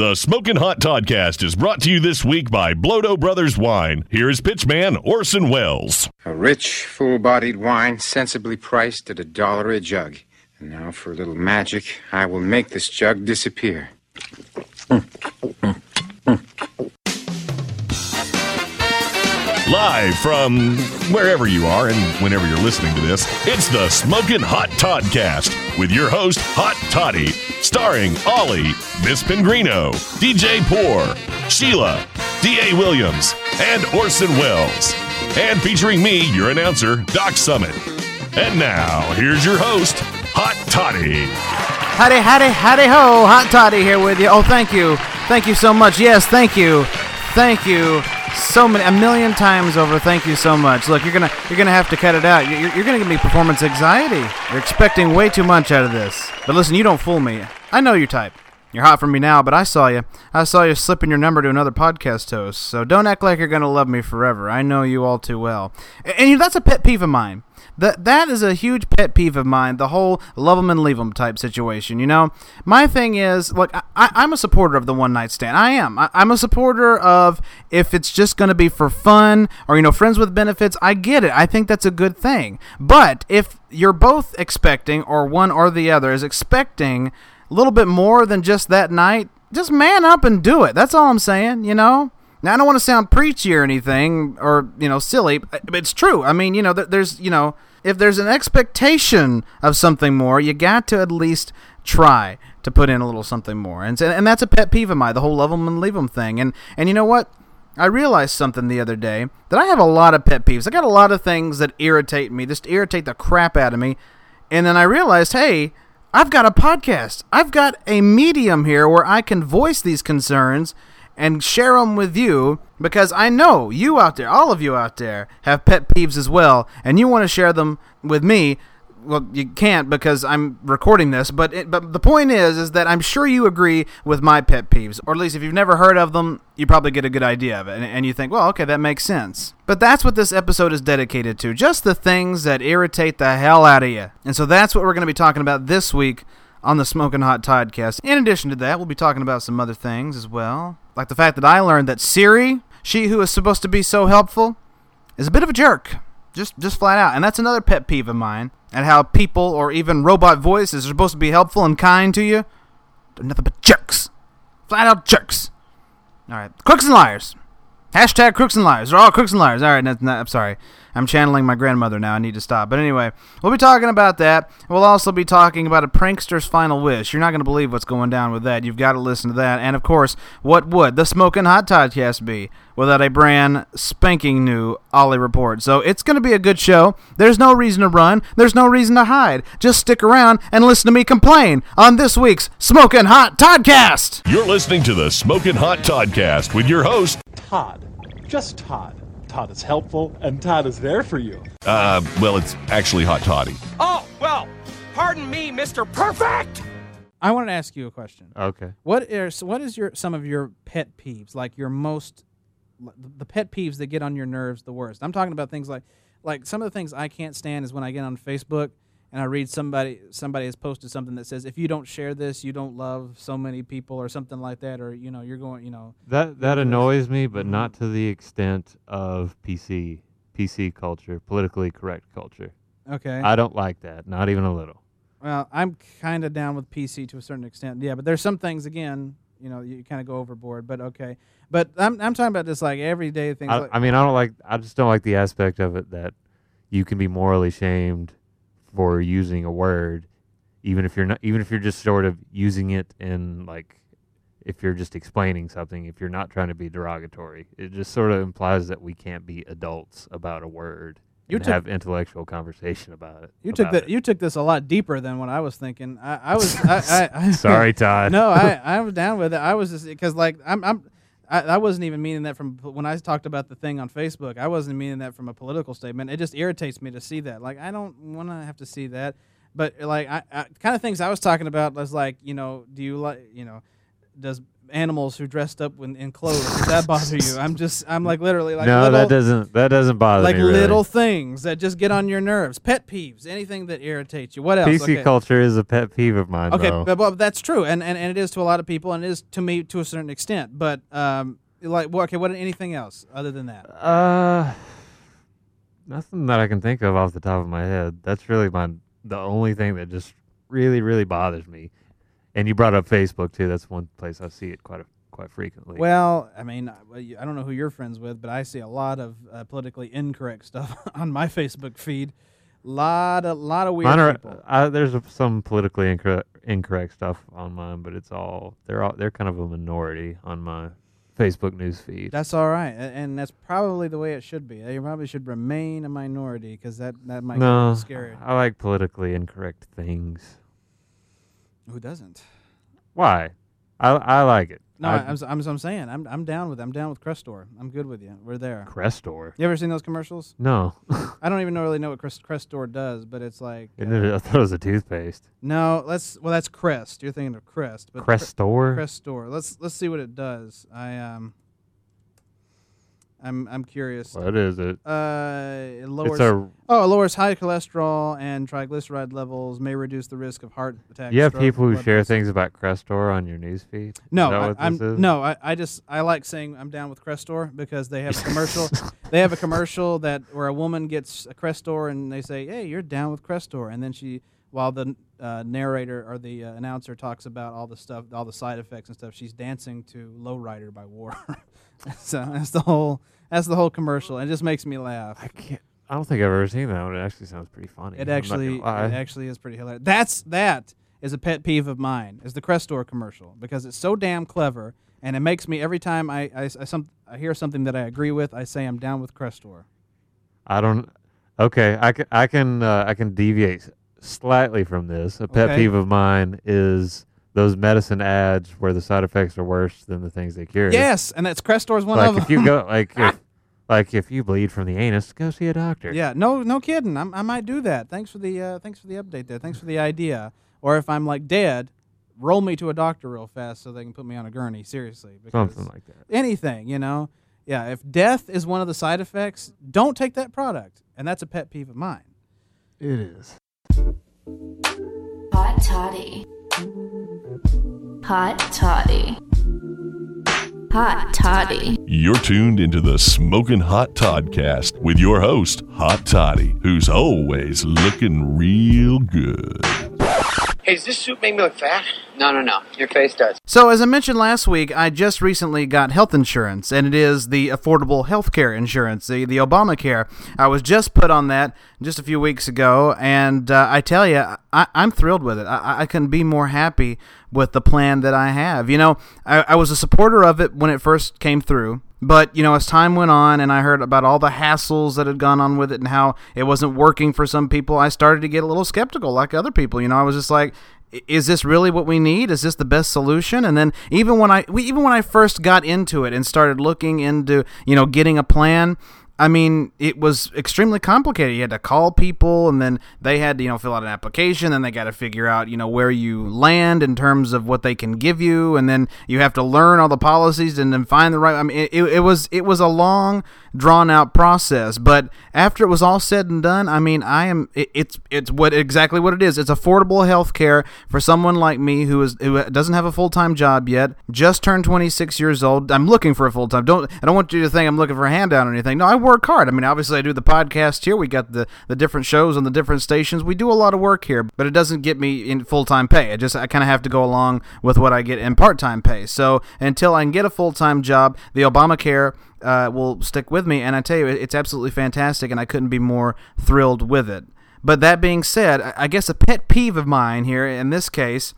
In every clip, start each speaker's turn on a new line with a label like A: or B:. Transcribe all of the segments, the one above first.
A: The Smokin' Hot Toddcast is brought to you this week by Blodo Brothers Wine. Here's pitchman Orson Welles.
B: A rich, full bodied wine, sensibly priced at a dollar a jug. And now, for a little magic, I will make this jug disappear.
A: Live from wherever you are and whenever you're listening to this, it's the Smokin' Hot Toddcast with your host, Hot Toddy, starring Ollie, Miss Pingrino, DJ Poor, Sheila, D.A. Williams, and Orson Welles. And featuring me, your announcer, Doc Summit. And now, here's your host, Hot Toddy.
C: Howdy, howdy, howdy ho! Hot Toddy here with you. Oh, thank you. Thank you so much. Yes, thank you. Thank you so many, a million times over. Thank you so much. Look, you're gonna, you're gonna have to cut it out. You're, you're gonna give me performance anxiety. You're expecting way too much out of this. But listen, you don't fool me. I know your type. You're hot for me now, but I saw you. I saw you slipping your number to another podcast host. So don't act like you're gonna love me forever. I know you all too well. And, and you know, that's a pet peeve of mine. That that is a huge pet peeve of mine. The whole love them and leave them type situation. You know, my thing is, look, I, I'm a supporter of the one night stand. I am. I, I'm a supporter of if it's just going to be for fun or you know friends with benefits. I get it. I think that's a good thing. But if you're both expecting, or one or the other is expecting a little bit more than just that night, just man up and do it. That's all I'm saying. You know. Now I don't want to sound preachy or anything, or you know, silly. But it's true. I mean, you know, there's you know, if there's an expectation of something more, you got to at least try to put in a little something more. And and that's a pet peeve of mine, the whole love them and leave them thing. And and you know what? I realized something the other day that I have a lot of pet peeves. I got a lot of things that irritate me, just irritate the crap out of me. And then I realized, hey, I've got a podcast. I've got a medium here where I can voice these concerns and share them with you because I know you out there, all of you out there, have pet peeves as well, and you want to share them with me. Well, you can't because I'm recording this, but it, but the point is, is that I'm sure you agree with my pet peeves, or at least if you've never heard of them, you probably get a good idea of it, and, and you think, well, okay, that makes sense. But that's what this episode is dedicated to, just the things that irritate the hell out of you, and so that's what we're going to be talking about this week on the Smoking Hot Toddcast. In addition to that, we'll be talking about some other things as well, like the fact that I learned that Siri, she who is supposed to be so helpful, is a bit of a jerk. Just just flat out. And that's another pet peeve of mine. And how people or even robot voices are supposed to be helpful and kind to you. They're nothing but jerks. Flat out jerks. Alright. Crooks and liars. Hashtag crooks and liars. They're all crooks and liars. All right, no, no, I'm sorry. I'm channeling my grandmother now. I need to stop. But anyway, we'll be talking about that. We'll also be talking about a prankster's final wish. You're not going to believe what's going down with that. You've got to listen to that. And of course, what would the Smoking Hot Toddcast be without a brand spanking new Ollie report? So it's going to be a good show. There's no reason to run. There's no reason to hide. Just stick around and listen to me complain on this week's Smoking Hot Toddcast.
A: You're listening to the Smoking Hot Toddcast with your host,
D: Todd. Just Todd. Todd is helpful, and Todd is there for you.
A: uh, well, it's actually Hot Toddy.
E: Oh, well, pardon me, Mr. Perfect!
C: I wanted to ask you a question.
F: Okay.
C: What is what is your some of your pet peeves? Like your most the pet peeves that get on your nerves the worst. I'm talking about things like like some of the things I can't stand is when I get on Facebook and I read somebody somebody has posted something that says if you don't share this, you don't love so many people or something like that or you know, you're going, you know,
F: That that annoys me, but mm-hmm. not to the extent of PC PC culture, politically correct culture.
C: okay.
F: I don't like that, not even a little.
C: well, I'm kind of down with PC to a certain extent. Yeah, but there's some things again, you know, you kind of go overboard, but okay. But I'm I'm talking about just like everyday things
F: I,
C: like
F: I mean, I don't like. I just don't like the aspect of it that you can be morally shamed for using a word, even if you're not, even if you're just sort of using it in like, if you're just explaining something, if you're not trying to be derogatory, it just sort of implies that we can't be adults about a word.
C: You
F: and
C: took-
F: have intellectual conversation about it.
C: You took
F: about
C: that.
F: it.
C: You took this a lot deeper than what I was thinking. I, I was. I, I, I,
F: Sorry, Todd.
C: no, I, I was down with it. I was just because like I'm. I'm I, I wasn't even meaning that from when I talked about the thing on Facebook. I wasn't meaning that from a political statement. It just irritates me to see that. Like I don't want to have to see that. But like I, I kind of things I was talking about was like you know do you like you know does animals who dressed up in, in clothes. Does that bother you? I'm just I'm like literally like
F: no,
C: little,
F: that doesn't that doesn't bother
C: like
F: me. really.
C: little things that just get on your nerves. Pet peeves, anything that irritates you. What else?
F: PC
C: okay.
F: culture is a pet peeve of mine.
C: Okay,
F: though.
C: but, but that's true, and, and and it is to a lot of people, and it is to me to a certain extent. But um, like, well, okay, what anything else other than that?
F: Uh, nothing that I can think of off the top of my head. That's really my the only thing that just really really bothers me. And you brought up Facebook too. That's one place I see it quite a, quite frequently.
C: Well, I mean, I don't know who you're friends with, but I see a lot of uh, politically incorrect stuff on my Facebook feed. Lot of lot of weird
F: are,
C: people.
F: I, there's some politically incorrect, incorrect stuff on mine, but it's all they're all they're kind of a minority on my Facebook news feed.
C: That's all right, and that's probably the way it should be. They probably should remain a minority because that that might a
F: no,
C: little scary.
F: I like politically incorrect things.
C: Who doesn't?
F: Why? I I like it.
C: No,
F: I,
C: am I'm, I'm saying I'm I'm down with I'm down with Crestor. I'm good with you. We're there.
F: Crestor.
C: You ever seen those commercials?
F: No,
C: I don't even know, really know what Crest, Crestor does, but it's like uh,
F: it- I thought it was a toothpaste.
C: no. Let's well, that's Crest. You're thinking of Crest, but Cre-
F: Crestor.
C: Crestor. Let's let's see what it does. I um. I'm I'm curious.
F: What is it?
C: Uh, it lowers.
F: It's a.
C: oh, it lowers high cholesterol and triglyceride levels. May reduce the risk of heart attack.
F: You have
C: stroke,
F: people who share
C: pressure.
F: things about Crestor on your newsfeed.
C: No, I, I'm no. I, I just I like saying I'm down with Crestor because they have a commercial. they have a commercial that where a woman gets a Crestor and they say, "Hey, you're down with Crestor," and then she, while the uh, narrator or the uh, announcer talks about all the stuff, all the side effects and stuff, she's dancing to "Lowrider" by War. so that's the whole that's the whole commercial. It just makes me laugh.
F: I can't. I don't think I've ever seen that one. It actually sounds pretty funny.
C: It actually, it actually is pretty hilarious. That's that is a pet peeve of mine. Is the Crestor commercial because it's so damn clever, and it makes me every time I I, I, some, I hear something that I agree with, I say I'm down with Crestor.
F: I don't. Okay, I can. I can. Uh, I can deviate slightly from this. A pet
C: Okay.
F: peeve of mine is those medicine ads where the side effects are worse than the things they cure.
C: Yes, and that's Crestor's one
F: Like
C: of them.
F: if you go, like if, like if you bleed from the anus, go see a doctor.
C: yeah, no, no kidding. I'm, I might do that. Thanks for the uh, thanks for the update there. Thanks for the idea. Or if I'm like dead, roll me to a doctor real fast so they can put me on a gurney. Seriously, because
F: something like that.
C: anything, you know. Yeah, if death is one of the side effects, don't take that product. And that's a pet peeve of mine.
F: It is.
G: Hot toddy. Hot toddy. Hot toddy.
A: You're tuned into the Smoking Hot Toddcast with your host, Hot Toddy, who's always looking real good.
B: Hey, does this suit make me look fat? No, no, no. Your face does.
C: So, as I mentioned last week, I just recently got health insurance, and it is the Affordable Health Care Insurance, the, the Obamacare. I was just put on that just a few weeks ago, and uh, I tell you, I, I'm thrilled with it. I, I couldn't be more happy with the plan that I have. You know, I, I was a supporter of it when it first came through. But, you know, as time went on and I heard about all the hassles that had gone on with it and how it wasn't working for some people, I started to get a little skeptical like other people. You know, I was just like, is this really what we need? Is this the best solution? And then even when I we, even when I first got into it and started looking into, you know, getting a plan, I mean, it was extremely complicated. You had to call people, and then they had to, you know, fill out an application. Then they got to figure out, you know, where you land in terms of what they can give you, and then you have to learn all the policies and then find the right. I mean, it, it, was it was a long, drawn out process. But after it was all said and done, I mean, I am it, it's it's what exactly what it is. It's affordable health care for someone like me who is who doesn't have a full time job yet, just turned 26 years old. I'm looking for a full time. Don't I don't want you to think I'm looking for a handout or anything. No, I work hard. I mean, obviously I do the podcast here. We got the the different shows on the different stations. We do a lot of work here, but it doesn't get me in full time pay. I just I kind of have to go along with what I get in part time pay. So until I can get a full time job, the Obamacare uh, will stick with me. And I tell you, it's absolutely fantastic, and I couldn't be more thrilled with it. But that being said, I guess a pet peeve of mine here in this case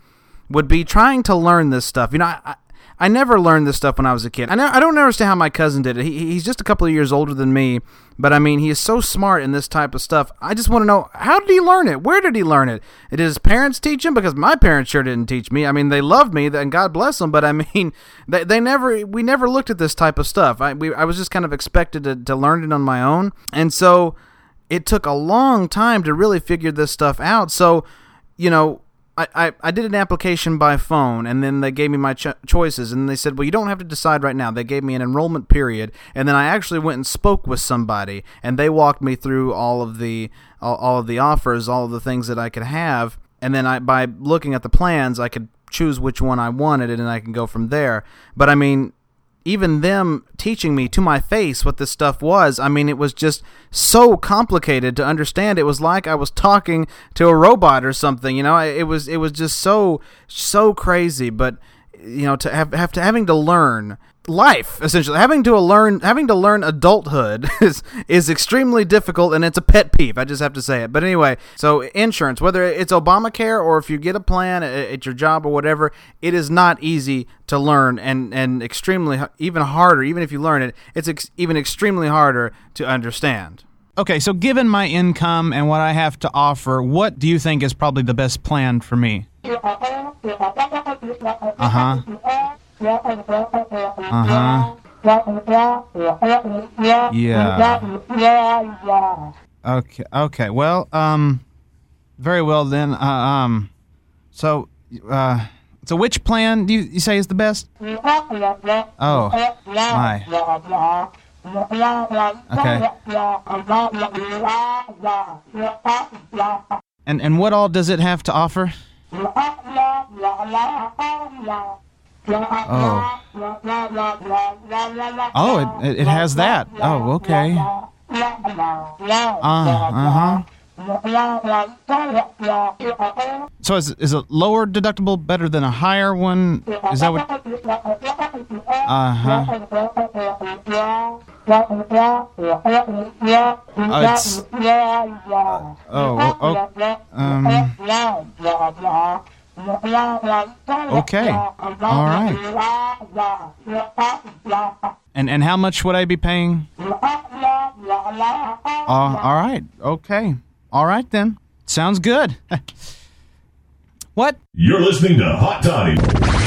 C: would be trying to learn this stuff. You know, I, I, never learned this stuff when I was a kid. I, I don't understand how my cousin did it. He, he's just a couple of years older than me, but I mean, he is so smart in this type of stuff. I just want to know how did he learn it? Where did he learn it? Did his parents teach him? Because my parents sure didn't teach me. I mean, they loved me, and God bless them, but I mean, they, they never, we never looked at this type of stuff. I, we, I was just kind of expected to, to learn it on my own. And so it took a long time to really figure this stuff out. So, you know, I, I, I did an application by phone, and then they gave me my cho- choices, and they said, well, you don't have to decide right now. They gave me an enrollment period, and then I actually went and spoke with somebody, and they walked me through all of the all, all of the offers, all of the things that I could have, and then I by looking at the plans, I could choose which one I wanted, and I can go from there. But I mean, even them teaching me to my face what this stuff was, I mean, it was just so complicated to understand. It was like I was talking to a robot or something. You know, it was it was just so so crazy. But you know, to have have to having to learn life essentially having to learn having to learn adulthood is is extremely difficult and it's a pet peeve i just have to say it but anyway so insurance whether it's obamacare or if you get a plan at your job or whatever it is not easy to learn and and extremely even harder even if you learn it it's ex- even extremely harder to understand
H: Okay, so given my income and what I have to offer, what do you think is probably the best plan for me? Uh huh. Uh huh. Yeah. Okay. Okay. Well, um, very well then. Uh, um, so, uh, so which plan do you, you say is the best? Oh, my. Okay. And and what all does it have to offer? Oh. Oh, it, it has that. Oh, okay. Uh, uh-huh. So is is a lower deductible better than a higher one? Is that what? Uh huh. Oh, it's. Oh, oh, um. Okay. All right. And and how much would I be paying? Uh, all right. Okay. All right then. Sounds good. what?
A: You're listening to Hot Toddy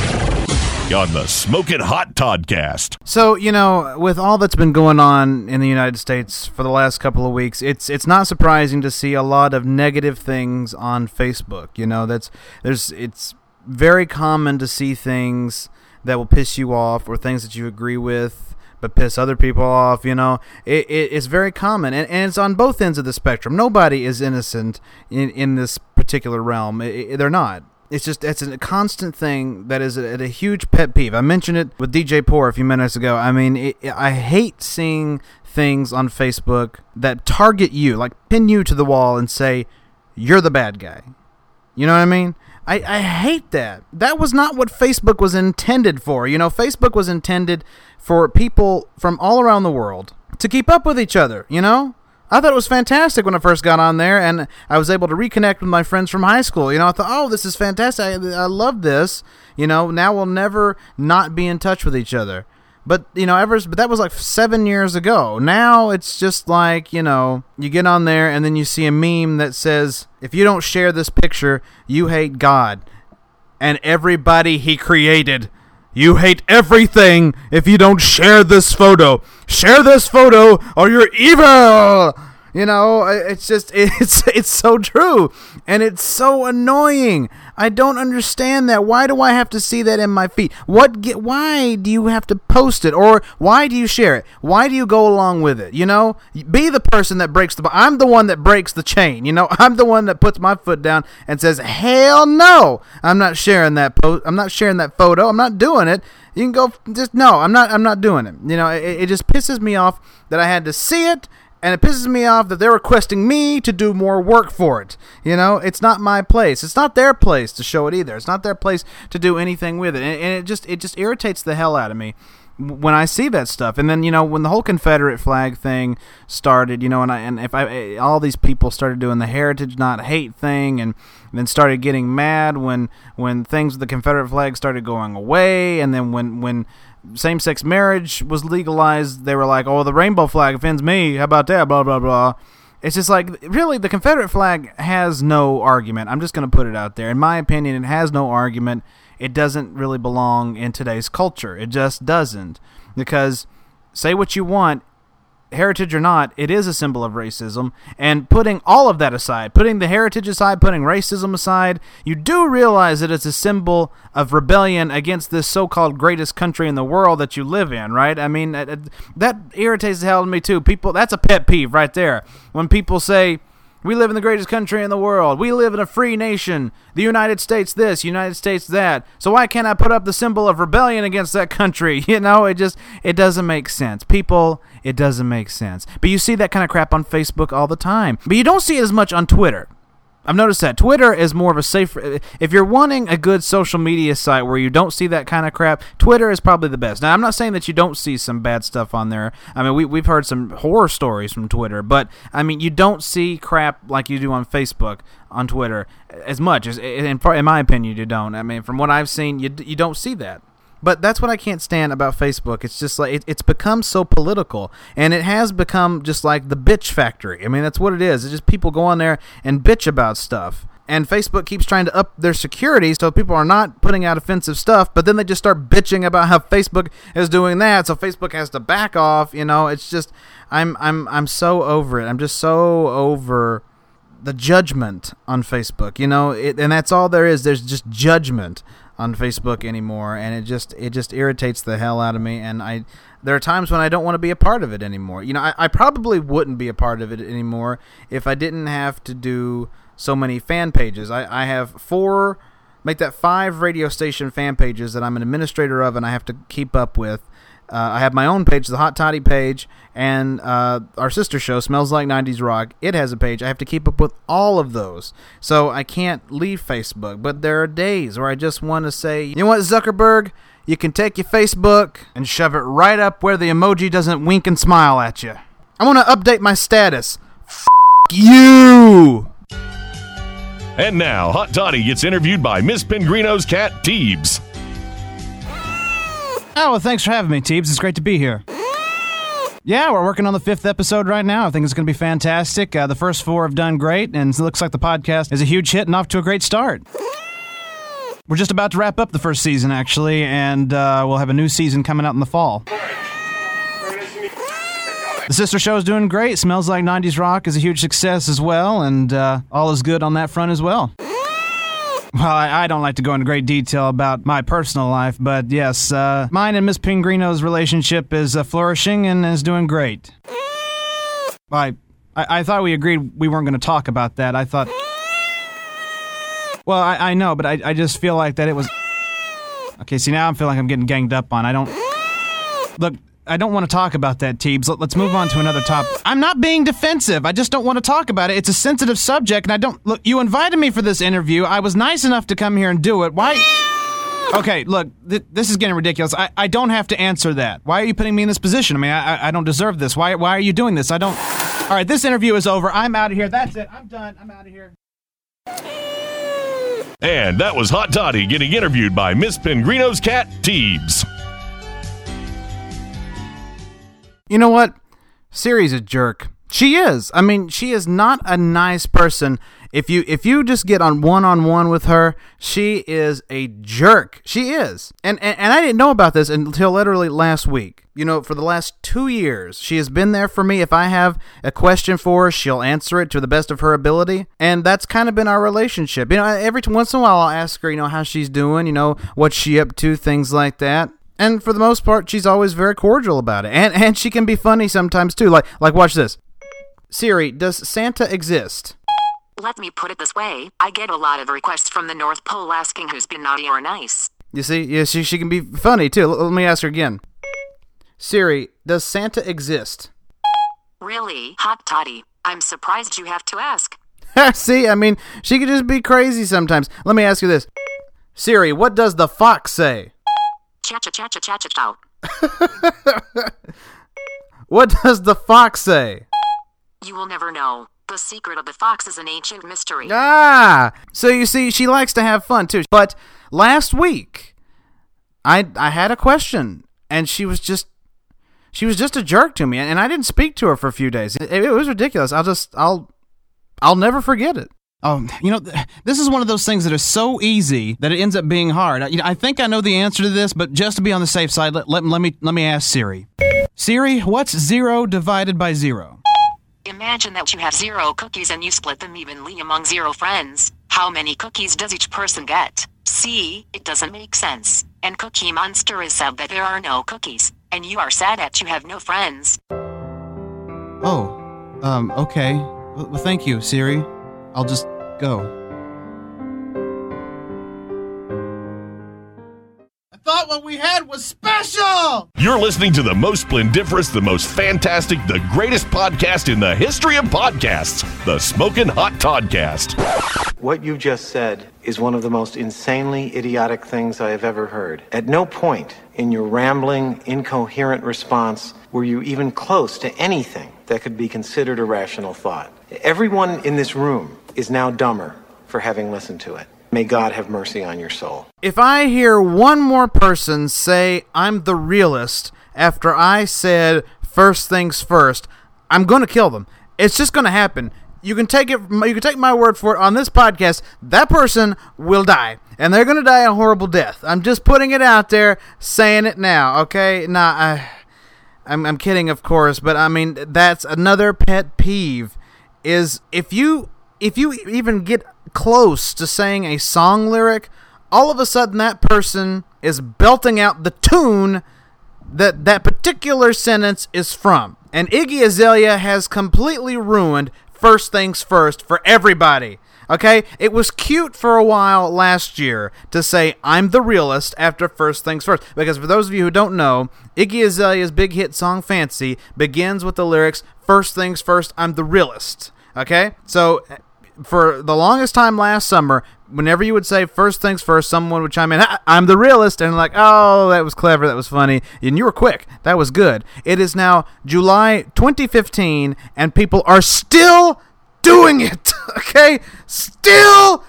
A: on the Smoking Hot Toddcast.
C: So you know, with all that's been going on in the United States for the last couple of weeks, it's it's not surprising to see a lot of negative things on Facebook. You know, that's there's it's very common to see things that will piss you off or things that you agree with but piss other people off. You know, it, it, it's very common, and, and it's on both ends of the spectrum. Nobody is innocent in in this particular realm. It, they're not. It's just it's a constant thing that is a, a, huge pet peeve. I mentioned it with DJ Poor a few minutes ago. I mean, I hate seeing things on Facebook that target you, like pin you to the wall and say you're the bad guy. You know what I mean? I, I hate that. That was not what Facebook was intended for. You know, Facebook was intended for people from all around the world to keep up with each other, you know? I thought it was fantastic when I first got on there, and I was able to reconnect with my friends from high school. You know, I thought, oh, this is fantastic. I, I love this. You know, now we'll never not be in touch with each other. But you know, ever but that was like seven years ago. Now it's just like you know, you get on there and then you see a meme that says, "If you don't share this picture, you hate God and everybody He created." You hate everything if you don't share this photo. Share this photo or you're evil. You know, it's just it's it's so true and it's so annoying. I don't understand that. Why do I have to see that in my feed? What get why do you have to post it or why do you share it? Why do you go along with it? You know, be the person that breaks the I'm the one that breaks the chain, you know? I'm the one that puts my foot down and says, "Hell no. I'm not sharing that post. I'm not sharing that photo. I'm not doing it." You can go just no, I'm not I'm not doing it. You know, it, it just pisses me off that I had to see it and it pisses me off that they're requesting me to do more work for it. You know, it's not my place. It's not their place to show it either. It's not their place to do anything with it, and, and it just it just irritates the hell out of me when I see that stuff. And then you know when the whole Confederate flag thing started, you know, and I and if I eh, all these people started doing the heritage not hate thing, and then started getting mad when when things with the Confederate flag started going away, and then when when same sex marriage was legalized, they were like, "Oh, the rainbow flag offends me. How about that?" Blah blah blah. It's just like really the Confederate flag has no argument. I'm just going to put it out there. In my opinion, it has no argument. It doesn't really belong in today's culture. It just doesn't. Because say what you want, heritage or not, it is a symbol of racism. And putting all of that aside, putting the heritage aside, putting racism aside, you do realize that it's a symbol of rebellion against this so-called greatest country in the world that you live in, right? I mean, that irritates the hell out of me too. People, that's a pet peeve right there. When people say we live in the greatest country in the world. We live in a free nation. The United States this, United States that. So why can't I put up the symbol of rebellion against that country? You know, it just it doesn't make sense. People, it doesn't make sense. But you see that kind of crap on Facebook all the time. But you don't see it as much on Twitter. I've noticed that Twitter is more of a safer. If you're wanting a good social media site where you don't see that kind of crap, Twitter is probably the best. Now, I'm not saying that you don't see some bad stuff on there. I mean, we we've heard some horror stories from Twitter, but I mean, you don't see crap like you do on Facebook, on Twitter, as much as in, in my opinion, you don't. I mean, from what I've seen, you you don't see that. But that's what I can't stand about Facebook. It's just like it, it's become so political, and it has become just like the bitch factory. I mean, that's what it is. It's just people go on there and bitch about stuff. And Facebook keeps trying to up their security so people are not putting out offensive stuff, but then they just start bitching about how Facebook is doing that, so Facebook has to back off. You know, it's just I'm I'm I'm so over it. I'm just so over the judgment on Facebook. You know, it, and that's all there is. There's just judgment on Facebook anymore, and it just it just irritates the hell out of me. And I there are times when I don't want to be a part of it anymore. You know, I, I probably wouldn't be a part of it anymore if I didn't have to do so many fan pages. I, I have four, make that five radio station fan pages that I'm an administrator of, and I have to keep up with. Uh, I have my own page, the Hot Toddy page, and uh, our sister show, Smells Like 90s Rock. It has a page. I have to keep up with all of those. So I can't leave Facebook. But there are days where I just want to say, you know what, Zuckerberg? You can take your Facebook and shove it right up where the emoji doesn't wink and smile at you. I want to update my status. F you!
A: And now, Hot Toddy gets interviewed by Miss Pingrino's cat, Teebs.
H: Oh, well, thanks for having me, Teebs. It's great to be here. Yeah, we're working on the fifth episode right now. I think it's going to be fantastic. Uh, the first four have done great, and it looks like the podcast is a huge hit and off to a great start. We're just about to wrap up the first season, actually, and uh, we'll have a new season coming out in the fall. The sister show is doing great. Smells like 90s Rock is a huge success as well, and uh, all is good on that front as well. Well, I, I, don't like to go into great detail about my personal life, but yes, uh, mine and Miss Pingrino's relationship is uh, flourishing and is doing great. I, I, I thought we agreed we weren't going to talk about that. I thought. Well, I, I know, but I, I just feel like that it was. Okay, see, now I feel like I'm getting ganged up on. I don't. Look, I don't want to talk about that, Teebs. Let's move on to another topic. I'm not being defensive. I just don't want to talk about it. It's a sensitive subject, and I don't. Look, you invited me for this interview. I was nice enough to come here and do it. Why? Okay, look, th- this is getting ridiculous. I, I don't have to answer that. Why are you putting me in this position? I mean, I, I don't deserve this. Why, why are you doing this? I don't. All right, this interview is over. I'm out of here. That's it. I'm done. I'm out of here.
A: And that was Hot Toddy getting interviewed by Miss Pingrino's cat, Teebs.
C: You know what? Siri's a jerk. She is. I mean, she is not a nice person. If you if you just get on one on one with her, she is a jerk. She is. And, and and I didn't know about this until literally last week. You know, for the last two years, she has been there for me. If I have a question for her, she'll answer it to the best of her ability. And that's kind of been our relationship. You know, every once in a while I'll ask her, you know, how she's doing, you know, what's she up to, things like that. And for the most part, she's always very cordial about it. And and she can be funny sometimes too. Like like watch this. Siri, does Santa exist?
I: Let me put it this way I get a lot of requests from the North Pole asking who's been naughty or nice.
C: You see, yeah, she, she can be funny too. L- let me ask her again. Siri, does Santa exist?
I: Really? Hot toddy. I'm surprised you have to ask.
C: see, I mean, she could just be crazy sometimes. Let me ask you this Siri, what does the fox say? What does the fox say?
I: You will never know. The secret of the fox is an ancient mystery.
C: Ah, so you see, she likes to have fun too. But last week, I I had a question, and she was just she was just a jerk to me, and I didn't speak to her for a few days. It, it was ridiculous. I'll just I'll I'll never forget it.
H: Oh, you know, th- this is one of those things that is so easy that it ends up being hard. I, you know, I think I know the answer to this, but just to be on the safe side, let, let, let me let me ask Siri. Siri, what's zero divided by zero?
I: Imagine that you have zero cookies and you split them evenly among zero friends. How many cookies does each person get? See, it doesn't make sense. And Cookie Monster is sad that there are no cookies, and you are sad that you have no friends.
H: Oh, um, okay. Well, thank you, Siri. I'll just go. I thought what we had was special!
A: You're listening to the most splendiferous, the most fantastic, the greatest podcast in the history of podcasts, the Smoking Hot Toddcast.
J: What you just said is one of the most insanely idiotic things I have ever heard. At no point in your rambling, incoherent response were you even close to anything that could be considered a rational thought. Everyone in this room is now dumber for having listened to it. May God have mercy on your soul.
C: If I hear one more person say I'm the realist after I said first things first, I'm going to kill them. It's just going to happen. You can take it. You can take my word for it. On this podcast, that person will die, and they're going to die a horrible death. I'm just putting it out there, saying it now. Okay? Nah, I, I'm I'm kidding, of course, but I mean that's another pet peeve. Is if you if you even get close to saying a song lyric, all of a sudden that person is belting out the tune that that particular sentence is from. And Iggy Azalea has completely ruined first things first for everybody. Okay? It was cute for a while last year to say, I'm the realist after first things first. Because for those of you who don't know, Iggy Azalea's big hit song Fancy begins with the lyrics, First things first, I'm the realist. Okay? So for the longest time last summer, whenever you would say first things first, someone would chime in, "Ah, I'm the realist, and like, oh, that was clever, that was funny, and you were quick, that was good. It is now July 2015, and people are still doing it, okay? Still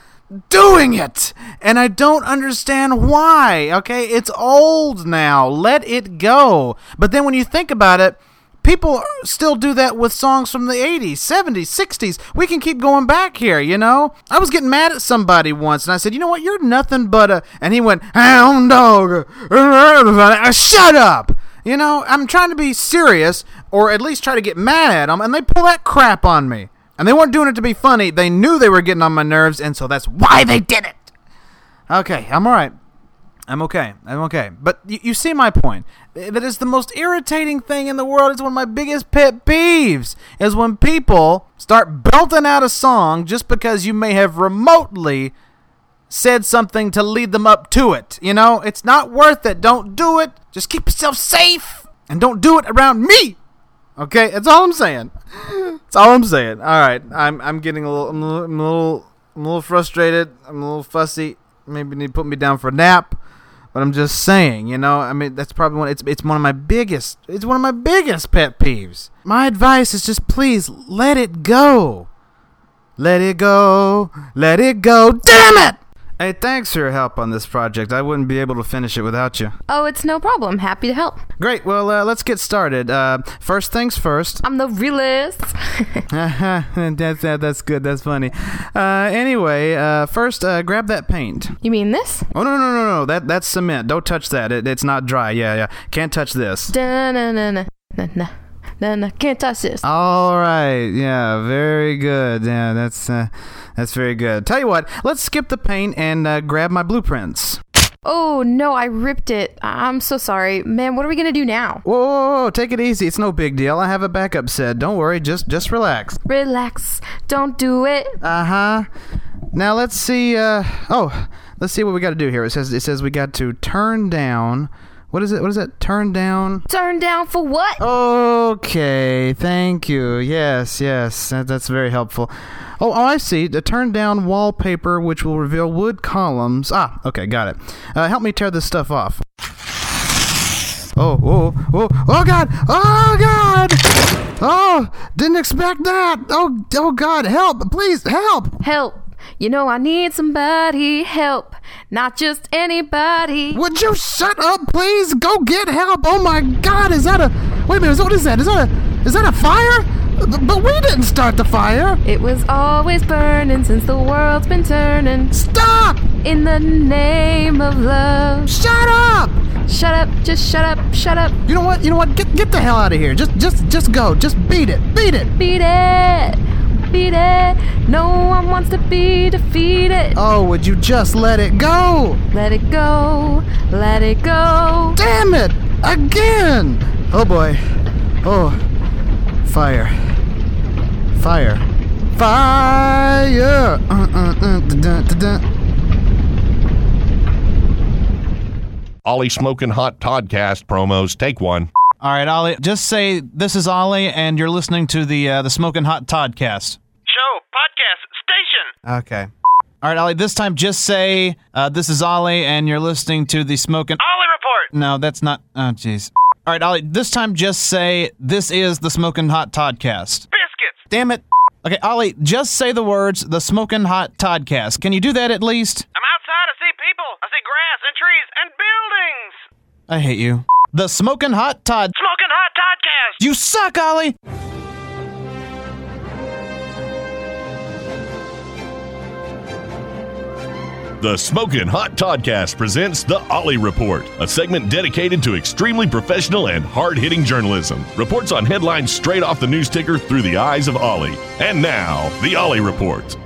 C: doing it, and I don't understand why, okay? It's old now, let it go. But then when you think about it, people still do that with songs from the 80s, 70s, 60s. We can keep going back here, you know? I was getting mad at somebody once and I said, "You know what? You're nothing but a." And he went, "Hound dog." Shut up. You know, I'm trying to be serious or at least try to get mad at them and they pull that crap on me. And they weren't doing it to be funny. They knew they were getting on my nerves and so that's why they did it. Okay, I'm all right. I'm okay. I'm okay. But you, you see my point. That is the most irritating thing in the world. It's one of my biggest pet peeves. Is when people start belting out a song just because you may have remotely said something to lead them up to it. You know, it's not worth it. Don't do it. Just keep yourself safe and don't do it around me. Okay, that's all I'm saying. That's all I'm saying. All right, I'm I'm getting a little a little I'm a little, I'm a little frustrated. I'm a little fussy. Maybe need to put me down for a nap. But I'm just saying, you know, I mean, that's probably one. It's it's one of my biggest. It's one of my biggest pet peeves. My advice is just please let it go. Let it go. Let it go. Damn it! Hey, thanks for your help on this project. I wouldn't be able to finish it without you.
K: Oh, it's no problem. Happy to help.
C: Great. Well, uh, let's get started. Uh, first things first.
K: I'm the realist.
C: that's that, that's good. That's funny. Uh, anyway, uh, first, uh, grab that paint.
K: You mean this?
C: Oh no no no no! That that's cement. Don't touch that. It, it's not dry. Yeah yeah. Can't touch this.
K: Da na na na na na na na. Can't touch this.
C: All right. Yeah. Very good. Yeah. That's uh, that's very good. Tell you what. Let's skip the paint and uh, grab my blueprints.
K: Oh no, I ripped it. I'm so sorry, man. What are we gonna do now?
C: Whoa, whoa, whoa, take it easy. It's no big deal. I have a backup set. Don't worry. Just just relax.
K: Relax. Don't do it.
C: Uh huh. Now let's see. Uh oh, let's see what we got to do here. It says it says we got to turn down. What is it? What is it? Turn down.
K: Turn down for what?
C: Okay, thank you. Yes, yes, that, that's very helpful. Oh, oh, I see. The turn down wallpaper, which will reveal wood columns. Ah, okay, got it. Uh, help me tear this stuff off. Oh, oh, oh, oh, God! Oh, God! Oh, didn't expect that! Oh, oh, God, help! Please, help!
K: Help. You know I need somebody help, not just anybody.
C: Would you shut up, please? Go get help! Oh my God! Is that a? Wait a minute! What is that? Is that a? Is that a fire? But we didn't start the fire.
K: It was always burning since the world's been turning.
C: Stop!
K: In the name of love.
C: Shut up!
K: Shut up, just shut up, shut up.
C: You know what? You know what? Get get the hell out of here. Just just just go. Just beat it. Beat it.
K: Beat it! Beat! No one wants to be defeated.
C: Oh, would you just let it go?
K: Let it go, let it go.
C: Damn it! Again! Oh boy. Oh. Fire. Fire. Fire! Uh, uh, uh, da, da, da, da.
A: Ollie Smoking Hot Toddcast promos. Take one.
C: All right, Ollie. Just say this is Ollie, and you're listening to the uh, the Smoking Hot Toddcast.
L: Show, podcast, station.
C: Okay. All right, Ollie. This time, just say uh, this is Ollie, and you're listening to the Smoking.
L: Ollie report.
C: No, that's not. Oh, jeez. All right, Ollie. This time, just say this is the Smoking Hot Toddcast.
L: Biscuits.
C: Damn it. Okay, Ollie. Just say the words the Smoking Hot Toddcast. Can you do that at least?
L: I'm outside. I see people. I see grass and trees and buildings.
C: I hate you. The Smoking Hot Todd.
L: Smoking hot Toddcast.
C: You suck, Ollie.
A: The Smoking Hot Toddcast presents The Ollie Report, a segment dedicated to extremely professional and hard hitting journalism. Reports on headlines straight off the news ticker through the eyes of Ollie. And now, The Ollie Report.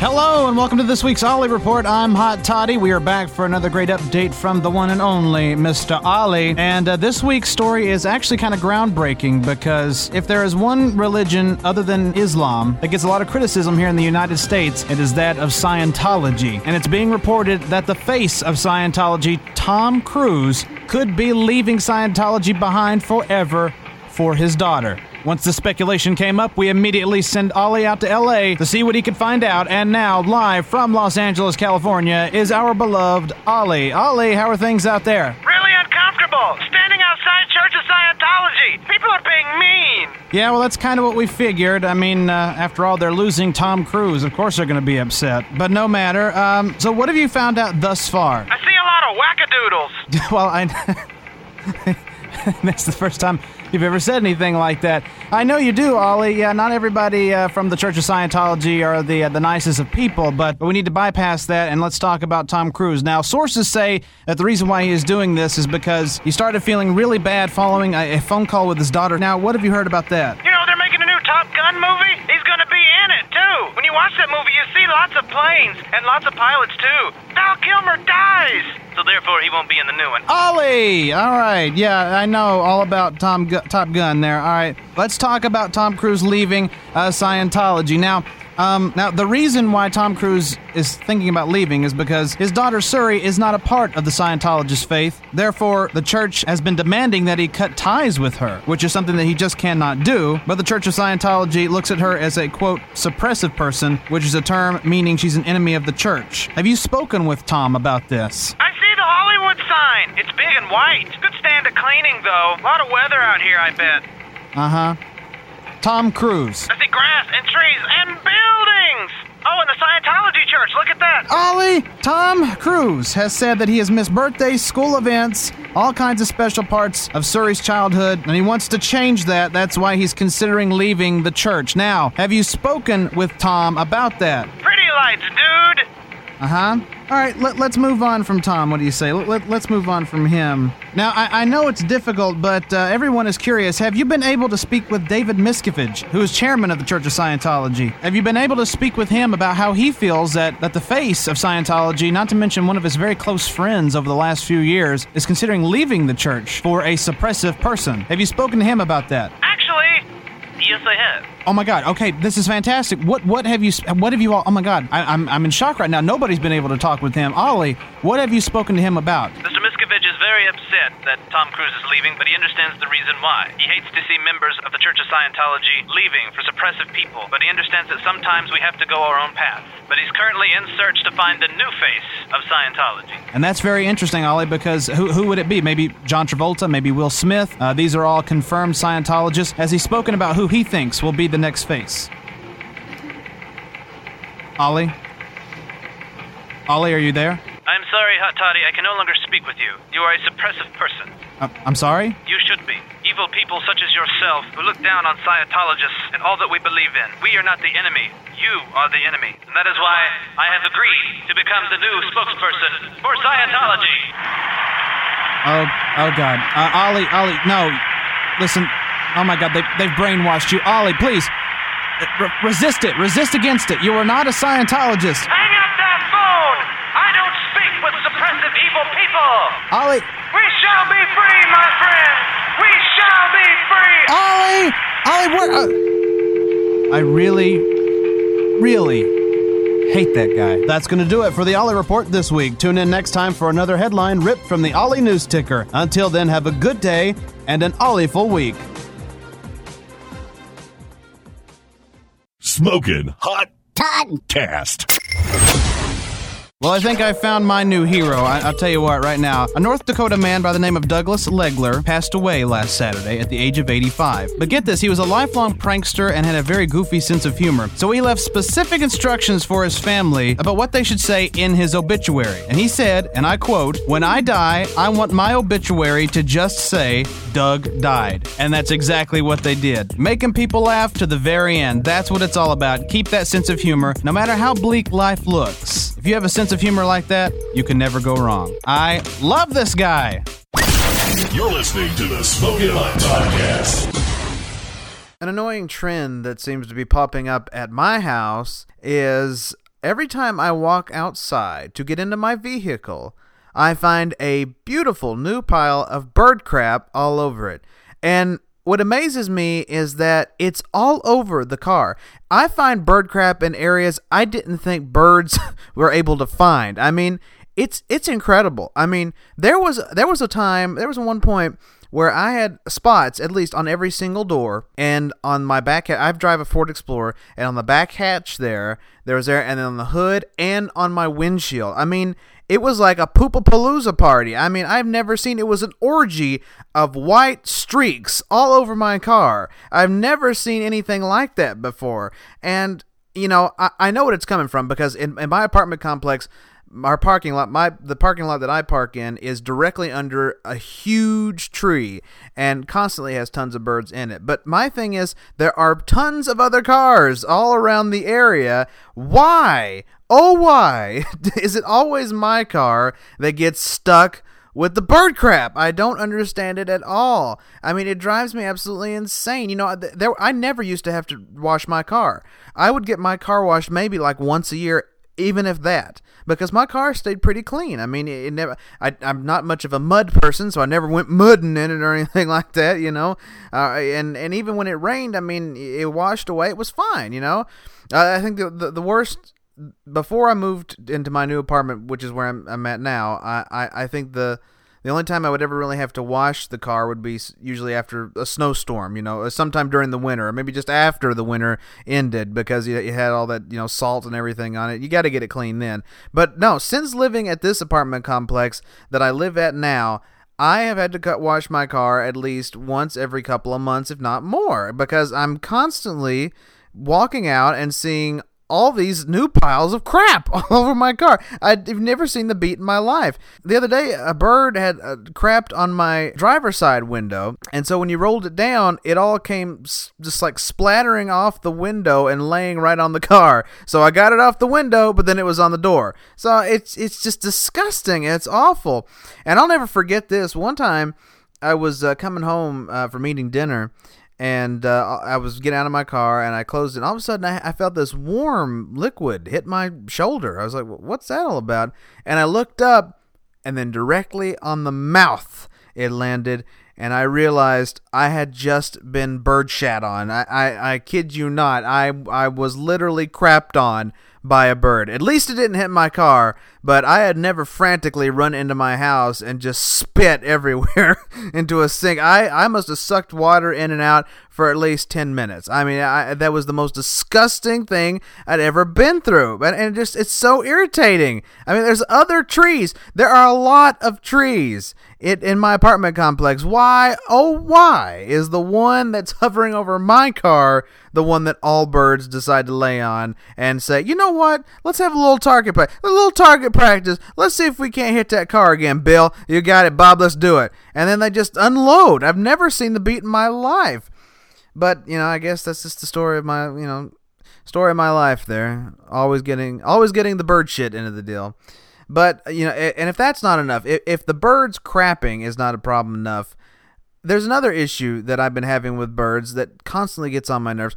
C: Hello and welcome to this week's Ollie Report. I'm Hot Toddy. We are back for another great update from the one and only Mr. Ollie. And uh, this week's story is actually kind of groundbreaking because if there is one religion other than Islam that gets a lot of criticism here in the United States, it is that of Scientology. And it's being reported that the face of Scientology, Tom Cruise, could be leaving Scientology behind forever for his daughter. Once the speculation came up, we immediately sent Ollie out to LA to see what he could find out. And now, live from Los Angeles, California, is our beloved Ollie. Ollie, how are things out there?
L: Really uncomfortable. Standing outside Church of Scientology. People are being mean.
C: Yeah, well, that's kind of what we figured. I mean, uh, after all, they're losing Tom Cruise. Of course, they're going to be upset. But no matter. Um, so, what have you found out thus far?
L: I see a lot of wackadoodles.
C: well, I. That's the first time you've ever said anything like that. I know you do, Ollie. Yeah, not everybody uh, from the Church of Scientology are the uh, the nicest of people, but, we need to bypass that and let's talk about Tom Cruise. Now, sources say that the reason why he is doing this is because he started feeling really bad following a, a phone call with his daughter. Now, what have you heard about that?
L: You know, they're making a new Top Gun movie. He's gonna be in it, too. When you watch that movie, you see lots of planes and lots of pilots, too. Val Kilmer dies. So therefore, he won't be in the new one.
C: Ollie! All right, yeah, I know all about Tom Gu- Top Gun there. All right, let's talk about Tom Cruise leaving uh, Scientology. Now, um, now the reason why Tom Cruise is thinking about leaving is because his daughter Suri is not a part of the Scientologist faith. Therefore, the church has been demanding that he cut ties with her, which is something that he just cannot do. But the Church of Scientology looks at her as a quote suppressive person, which is a term meaning she's an enemy of the church. Have you spoken with Tom about this?
L: I see the Hollywood sign. It's big and white. Could stand a cleaning, though. A lot of weather out here, I bet.
C: Uh huh. Tom Cruise.
L: I see grass and trees and buildings. Oh, and the Scientology church. Look at that.
C: Ollie, Tom Cruise has said that he has missed birthdays, school events, all kinds of special parts of Suri's childhood, and he wants to change that. That's why he's considering leaving the church. Now, have you spoken with Tom about that?
L: Pretty lights, dude.
C: Uh huh. All right, let, let's move on from Tom. What do you say? Let, us move on from him. Now, I, I know it's difficult, but uh, everyone is curious. Have you been able to speak with David Miscavige, who is chairman of the Church of Scientology? Have you been able to speak with him about how he feels that, that the face of Scientology, not to mention one of his very close friends over the last few years, is considering leaving the church for a suppressive person? Have you spoken to him about that?
L: Actually, yes, I have.
C: Oh my God! Okay, this is fantastic. What what have you what have you all? Oh my God! I, I'm I'm in shock right now. Nobody's been able to talk with him. Ollie, what have you spoken to him about?
L: Mr. Upset that Tom Cruise is leaving, but he understands the reason why. He hates to see members of the Church of Scientology leaving for suppressive people, but he understands that sometimes we have to go our own path. But he's currently in search to find the new face of Scientology.
C: And that's very interesting, Ollie, because who, who would it be? Maybe John Travolta, maybe Will Smith. Uh, these are all confirmed Scientologists. Has he spoken about who he thinks will be the next face? Ollie? Ollie, are you there?
L: I'm sorry, Hot Toddy, I can no longer speak with you. You are a suppressive person.
C: Uh, I'm sorry?
L: You should be. Evil people such as yourself who look down on Scientologists and all that we believe in. We are not the enemy. You are the enemy. And that is why I have agreed to become the new spokesperson for Scientology.
H: Oh, oh God, uh, Ollie, Ollie, no, listen. Oh my God, they they've brainwashed you, Ollie. Please, re- resist it. Resist against it. You are not a Scientologist,
L: Hang up that phone! I don't speak with suppressive evil people!
H: Ollie.
L: We shall be free, my friends! We shall be free!
H: Ollie, Ollie, where? Uh, I really, really hate that guy. That's going to do it for the Ollie Report this week. Tune in next time for another headline ripped from the Ollie News Ticker. Until then, have a good day and an Ollie-ful week.
A: Smoking Hot Toddcast.
H: Well, I think I found my new hero. I, I'll tell you what, right now. A North Dakota man by the name of Douglas Legler passed away last Saturday at the age of 85. But get this, he was a lifelong prankster and had a very goofy sense of humor. So he left specific instructions for his family about what they should say in his obituary. And he said, and I quote, When I die, I want my obituary to just say, Doug died. And that's exactly what they did. Making people laugh to the very end. That's what it's all about. Keep that sense of humor, no matter how bleak life looks. If you have a sense of humor like that, you can never go wrong. I love this guy.
A: You're listening to the Smoking Hot Toddcast.
C: An annoying trend that seems to be popping up at my house is every time I walk outside to get into my vehicle, I find a beautiful new pile of bird crap all over it. And what amazes me is that it's all over the car. I find bird crap in areas I didn't think birds were able to find. I mean, it's it's incredible. I mean, there was there was a time, there was one point where I had spots at least on every single door and on my back hatch. I drive a Ford Explorer and on the back hatch there there was there and then on the hood and on my windshield. I mean, it was like a poopapalooza party. I mean, I've never seen it was an orgy of white streaks all over my car. I've never seen anything like that before. And you know, I, I know what it's coming from because in, in my apartment complex, our parking lot my the parking lot that I park in is directly under a huge tree and constantly has tons of birds in it. But my thing is there are tons of other cars all around the area. Why? Oh why is it always my car that gets stuck with the bird crap. I don't understand it at all. I mean, it drives me absolutely insane. You know, there I never used to have to wash my car. I would get my car washed maybe like once a year even if that, because my car stayed pretty clean. I mean, it, never. I, am not much of a mud person, so I never went mudding in it or anything like that. You know, uh, and and even when it rained, I mean, it washed away. It was fine. You know, uh, I think the, the the worst before I moved into my new apartment, which is where I'm, I'm at now. I, I I think the the only time I would ever really have to wash the car would be usually after a snowstorm, you know, uh, sometime during the winter, or maybe just after the winter ended because you, you had all that, you know, salt and everything on it. You got to get it clean then. But no, since living at this apartment complex that I live at now, I have had to cut wash my car at least once every couple of months, if not more, because I'm constantly walking out and seeing all these new piles of crap all over my car. I've never seen the beat in my life. The other day, a bird had uh, crapped on my driver's side window, and so when you rolled it down, it all came s- just like splattering off the window and laying right on the car. So I got it off the window, but then it was on the door. So it's it's just disgusting. It's awful, and I'll never forget this. One time, I was uh, coming home uh, from eating dinner and uh, I was getting out of my car and I closed it. And all of a sudden, I, I, felt this warm liquid hit my shoulder. I was like, "What's that all about?" And I looked up, and then directly on the mouth it landed, and I realized I had just been bird shat on. I, I, I kid you not. I, I was literally crapped on by a bird. At least it didn't hit my car, but I had never frantically run into my house and just spit everywhere into a sink. I, I must have sucked water in and out for at least 10 minutes. I mean, I, that was the most disgusting thing I'd ever been through. And, and just, it's so irritating. I mean, there's other trees. There are a lot of trees it in my apartment complex. Why, oh, why is the one that's hovering over my car the one that all birds decide to lay on and say, you know what? Let's have a little target practice. A little target practice. Let's see if we can't hit that car again, Bill. You got it, Bob. Let's do it. And then they just unload. I've never seen the beat in my life. But, you know, I guess that's just the story of my, you know, story of my life there. Always getting always getting the bird shit into the deal. But you know, and if that's not enough, if, if the birds crapping is not a problem enough, there's another issue that I've been having with birds that constantly gets on my nerves.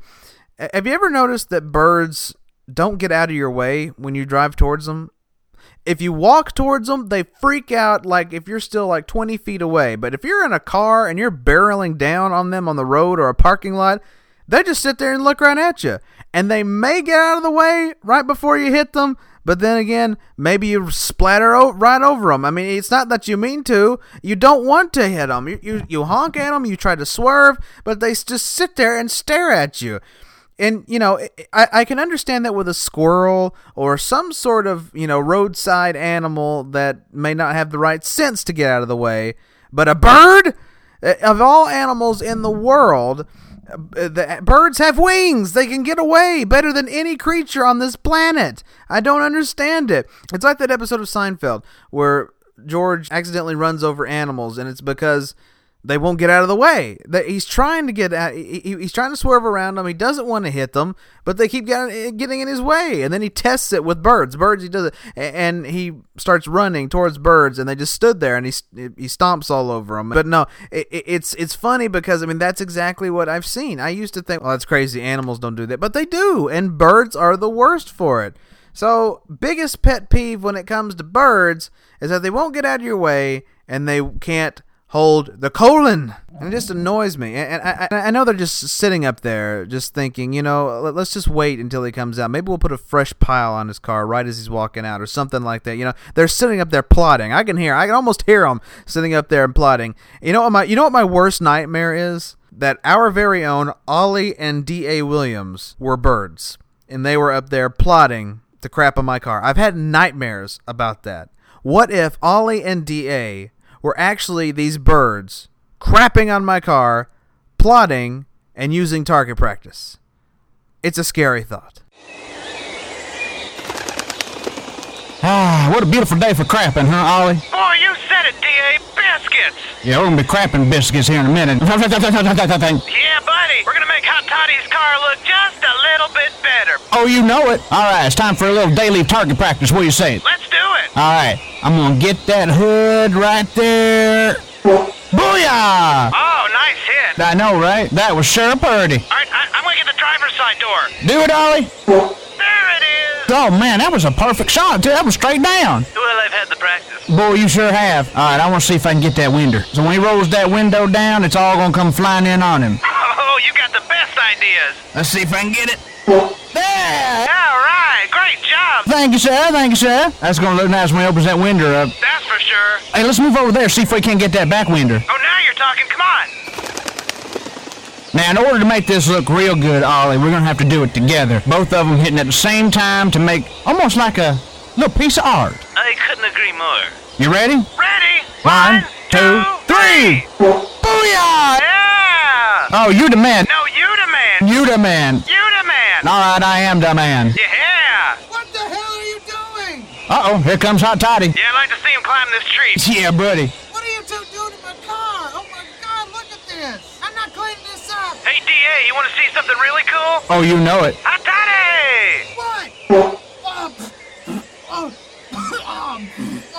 C: Have you ever noticed that birds don't get out of your way when you drive towards them? If you walk towards them, they freak out like if you're still like 20 feet away. But if you're in a car and you're barreling down on them on the road or a parking lot, they just sit there and look right at you. And they may get out of the way right before you hit them, but then again, maybe you splatter o- right over them. I mean, it's not that you mean to. You don't want to hit them. You, you, you honk at them, you try to swerve, but they just sit there and stare at you. And, you know, I, I can understand that with a squirrel or some sort of, you know, roadside animal that may not have the right sense to get out of the way. But a bird? Uh, Of all animals in the world, uh, the birds have wings. They can get away better than any creature on this planet. I don't understand it. It's like that episode of Seinfeld where George accidentally runs over animals, and it's because they won't get out of the way. He's trying to get out, he, he- he's trying to swerve around them. He doesn't want to hit them, but they keep getting in his way. And then he tests it with birds. Birds, he does it, and he starts running towards birds, and they just stood there, and he he stomps all over them. But no, it- it's it's funny because I mean that's exactly what I've seen. I used to think, well, that's crazy. Animals don't do that, but they do, and birds are the worst for it. So, biggest pet peeve when it comes to birds is that they won't get out of your way and they can't hold the colon. And it just annoys me. And, I, I know they're just sitting up there just thinking, you know, let- let's just wait until he comes out. Maybe we'll put a fresh pile on his car right as he's walking out or something like that. You know, they're sitting up there plotting. I can hear, I can almost hear them sitting up there and plotting. You know what my, you know what my worst nightmare is? That our very own Ollie and D.A. Williams were birds. And they were up there plotting to crap on my car. I've had nightmares about that. What if Ollie and DA were actually these birds crapping on my car, plotting, and using target practice? It's a scary thought.
M: Ah, what a beautiful day for crapping, huh, Ollie?
L: Boy, you said it, D.A. Biscuits!
M: Yeah, we're gonna be crapping biscuits here in a minute.
L: Yeah, buddy! We're gonna make Hot Toddy's car look just a little bit better.
M: oh, you know it. All right, it's time for a little daily target practice. What do you say?
L: Let's do it!
M: All right, I'm gonna get that hood right there. Booyah!
L: Oh, nice hit!
M: I know, right? That was sure pretty.
L: Alright, I- I'm gonna get the driver's side door.
M: Do it, Ollie.
L: There it is!
M: Oh man, that was a perfect shot too. That was straight down.
L: Well, I've had the practice.
M: Boy, you sure have. All right, I want to see if I can get that window. So when he rolls that window down, it's all gonna come flying in on him.
L: Oh, you got the best ideas!
M: Let's see if I can get it.
L: There! Alright, great job!
M: Thank you, sir. Thank you, sir. That's gonna look nice when he opens that window up.
L: That's for sure.
M: Hey, let's move over there, see if we can't get that back window.
L: Oh, now you're talking. Come on!
M: Now, in order to make this look real good, Ollie, we're gonna have to do it together. Both of them hitting at the same time to make almost like a little piece of art.
L: I couldn't agree more.
M: You ready?
L: Ready?
M: One, two, three. Booyah!
L: Yeah!
M: Oh, you the man.
L: No, you the man!
M: You the man.
L: You the man!
M: All right, I am the man.
L: Yeah!
M: Uh oh, here comes Hot Toddy.
L: Yeah, I'd like to see him climb this tree.
M: Yeah, buddy.
N: What are you two doing to my car? Oh my god, look at this! I'm not cleaning this up!
L: Hey, D.A., you want to see something really cool?
M: Oh, you know it.
L: Hot Toddy!
N: What? Oh, oh, oh,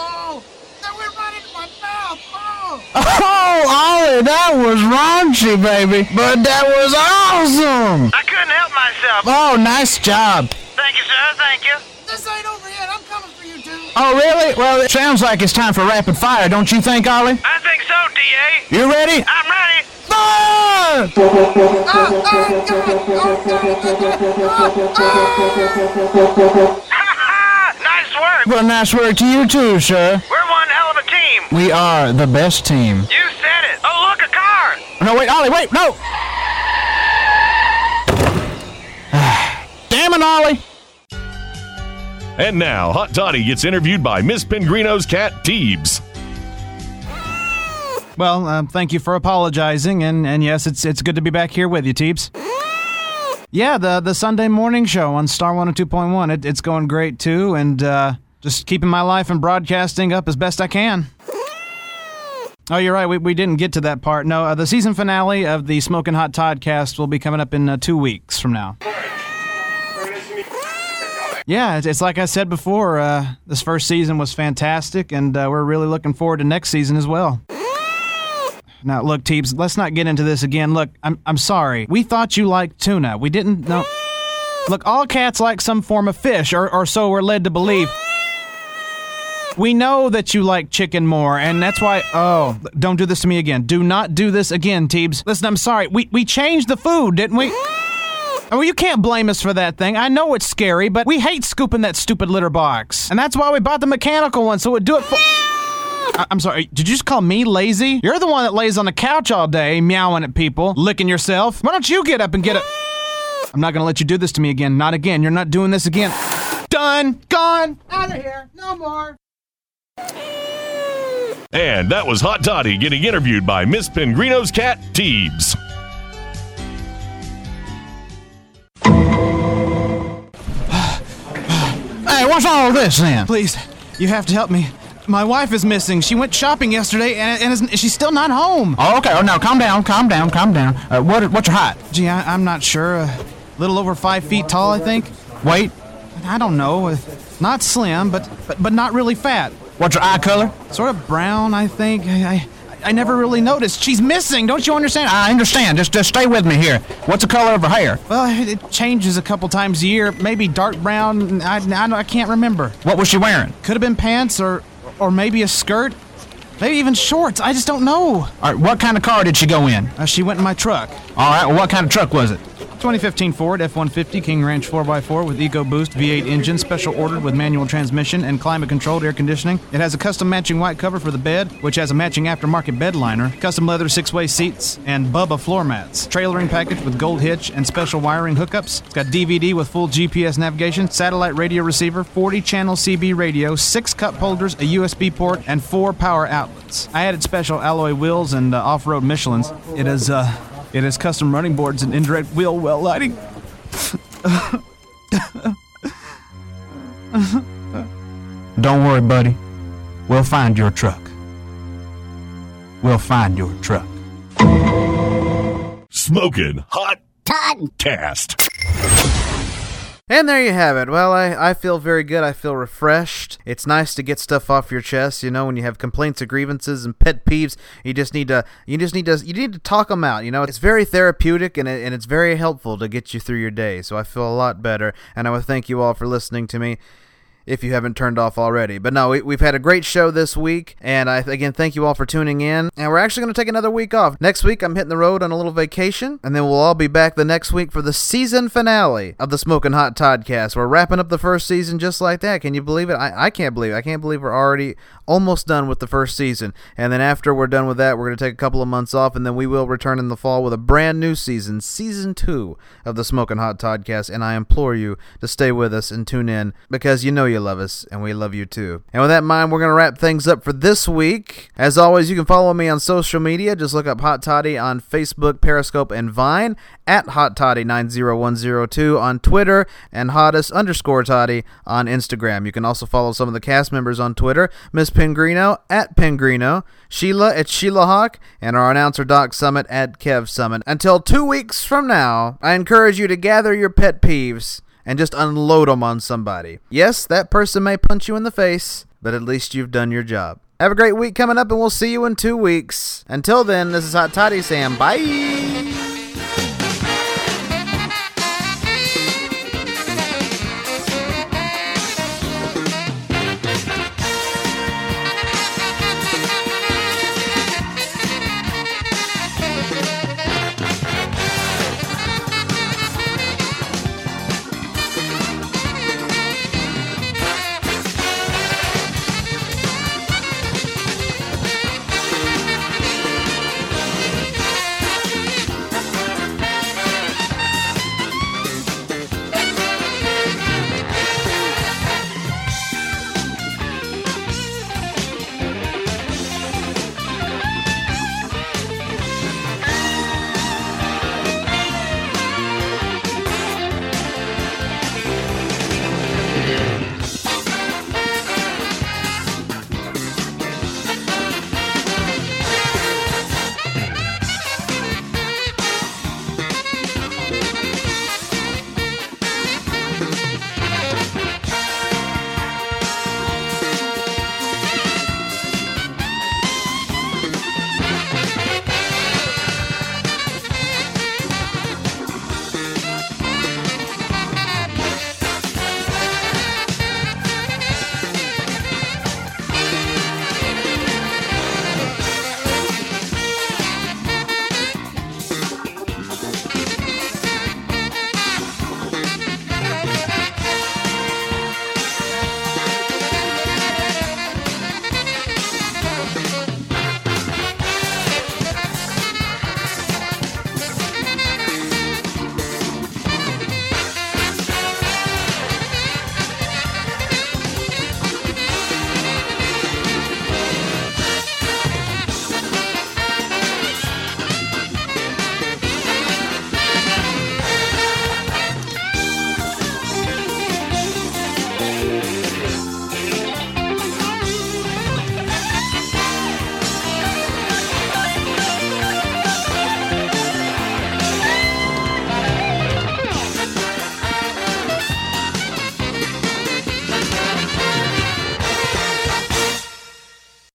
N: oh, that went right into my mouth! Oh!
M: Oh, Ollie, that was raunchy, baby. But that was awesome.
L: I couldn't help myself.
M: Oh, nice job.
L: Thank you, sir. Thank you.
N: This ain't over yet. I'm coming for you two.
M: Oh, really? Well, it sounds like it's time for rapid fire, don't you think, Ollie?
L: I think so, D.A.
M: You ready?
L: I'm ready.
M: Fire!
L: nice work.
M: Well, nice work to you too, sir.
L: We're one hell of a team.
M: We are the best team.
L: You said it. Oh, look, a car.
M: No, wait, Ollie, wait, no! Damn it, Ollie!
A: And now, Hot Toddy gets interviewed by Miss Pengrino's cat, Teebs.
H: Well, um, thank you for apologizing, and, and yes, it's it's good to be back here with you, Teebs. Yeah, the the Sunday morning show on Star 102.1, it, it's going great too, and uh, just keeping my life and broadcasting up as best I can. Oh, you're right. We, we didn't get to that part. No, uh, the season finale of the Smoking Hot Toddcast will be coming up in uh, two weeks from now. Yeah, it's, it's like I said before. Uh, this first season was fantastic, and uh, we're really looking forward to next season as well. Now, look, Teebs, let's not get into this again. Look, I'm I'm sorry. We thought you liked tuna. We didn't know. Look, all cats like some form of fish, or, or so we're led to believe. We know that you like chicken more, and that's why. Oh, don't do this to me again. Do not do this again, Teebs. Listen, I'm sorry. We we changed the food, didn't we? Oh, you can't blame us for that thing. I know it's scary, but we hate scooping that stupid litter box, and that's why we bought the mechanical one, so it would do it for. I- I'm sorry. Did you just call me lazy? You're the one that lays on the couch all day, meowing at people, licking yourself. Why don't you get up and get a? I'm not gonna let you do this to me again. Not again. You're not doing this again. Done. Gone.
N: Out of here. No more.
A: And that was Hot Toddy getting interviewed by Miss Pengrino's cat, Teebs.
H: Hey, what's all this then? Please, you have to help me. My wife is missing. She went shopping yesterday and, and is, she's still not home.
M: Oh, okay. Oh, now calm down, calm down, calm down. Uh, what, what's your height?
H: Gee, I, I'm not sure. A little over five feet tall, I think.
M: Weight?
H: I don't know. Uh, Not slim, but, but but not really fat.
M: What's your eye color?
H: Sort of brown, I think. I, I I never really noticed. She's missing. Don't you understand?
M: I understand. Just, just stay with me here. What's the color of her hair?
H: Well, it changes a couple times a year. Maybe dark brown. I, I, I can't remember.
M: What was she wearing?
H: Could have been pants or or maybe a skirt. Maybe even shorts. I just don't know.
M: All right, what kind of car did she go in?
H: Uh, she went in my truck.
M: All right, well, what kind of truck was it?
H: 2015 Ford F-150 King Ranch 4x4 with EcoBoost V8 engine, special ordered with manual transmission and climate-controlled air conditioning. It has a custom matching white cover for the bed, which has a matching aftermarket bed liner, custom leather six-way seats, and Bubba floor mats. Trailering package with gold hitch and special wiring hookups. It's got DVD with full GPS navigation, satellite radio receiver, 40-channel CB radio, six cup holders, a USB port, and four power outlets. I added special alloy wheels and uh, off-road Michelin's. It is uh, it has custom running boards and indirect wheel well lighting.
M: Don't worry, buddy. We'll find your truck. We'll find your truck.
A: Smoking Hot Toddcast.
C: And there you have it. Well, I, I feel very good. I feel refreshed. It's nice to get stuff off your chest. You know, when you have complaints or grievances and pet peeves, you just need to you just need to you need to talk them out. You know, it's very therapeutic and it, and it's very helpful to get you through your day. So I feel a lot better. And I want to thank you all for listening to me if you haven't turned off already. But no, we, we've had a great show this week, and I again thank you all for tuning in. And we're actually going to take another week off. Next week, I'm hitting the road on a little vacation, and then we'll all be back the next week for the season finale of the Smoking Hot Toddcast. We're wrapping up the first season just like that. Can you believe it? I, I can't believe it. I can't believe we're already almost done with the first season. And then after we're done with that, we're going to take a couple of months off, and then we will return in the fall with a brand new season, season two of the Smoking Hot Toddcast. And I implore you to stay with us and tune in because you know you love us, and we love you too. And with that in mind, we're going to wrap things up for this week. As always, you can follow me on social media. Just look up Hot Toddy on Facebook, Periscope, and Vine, at Hot Toddy90102 on Twitter, and Hottest underscore Toddy on Instagram. You can also follow some of the cast members on Twitter Miss Pengrino at Pengrino, Sheila at Sheila Hawk, and our announcer Doc Summit at Kev Summit. Until two weeks from now, I encourage you to gather your pet peeves and just unload them on somebody. Yes, that person may punch you in the face, but at least you've done your job. Have a great week coming up, and we'll see you in two weeks. Until then, this is Hot Toddy Sam. bye.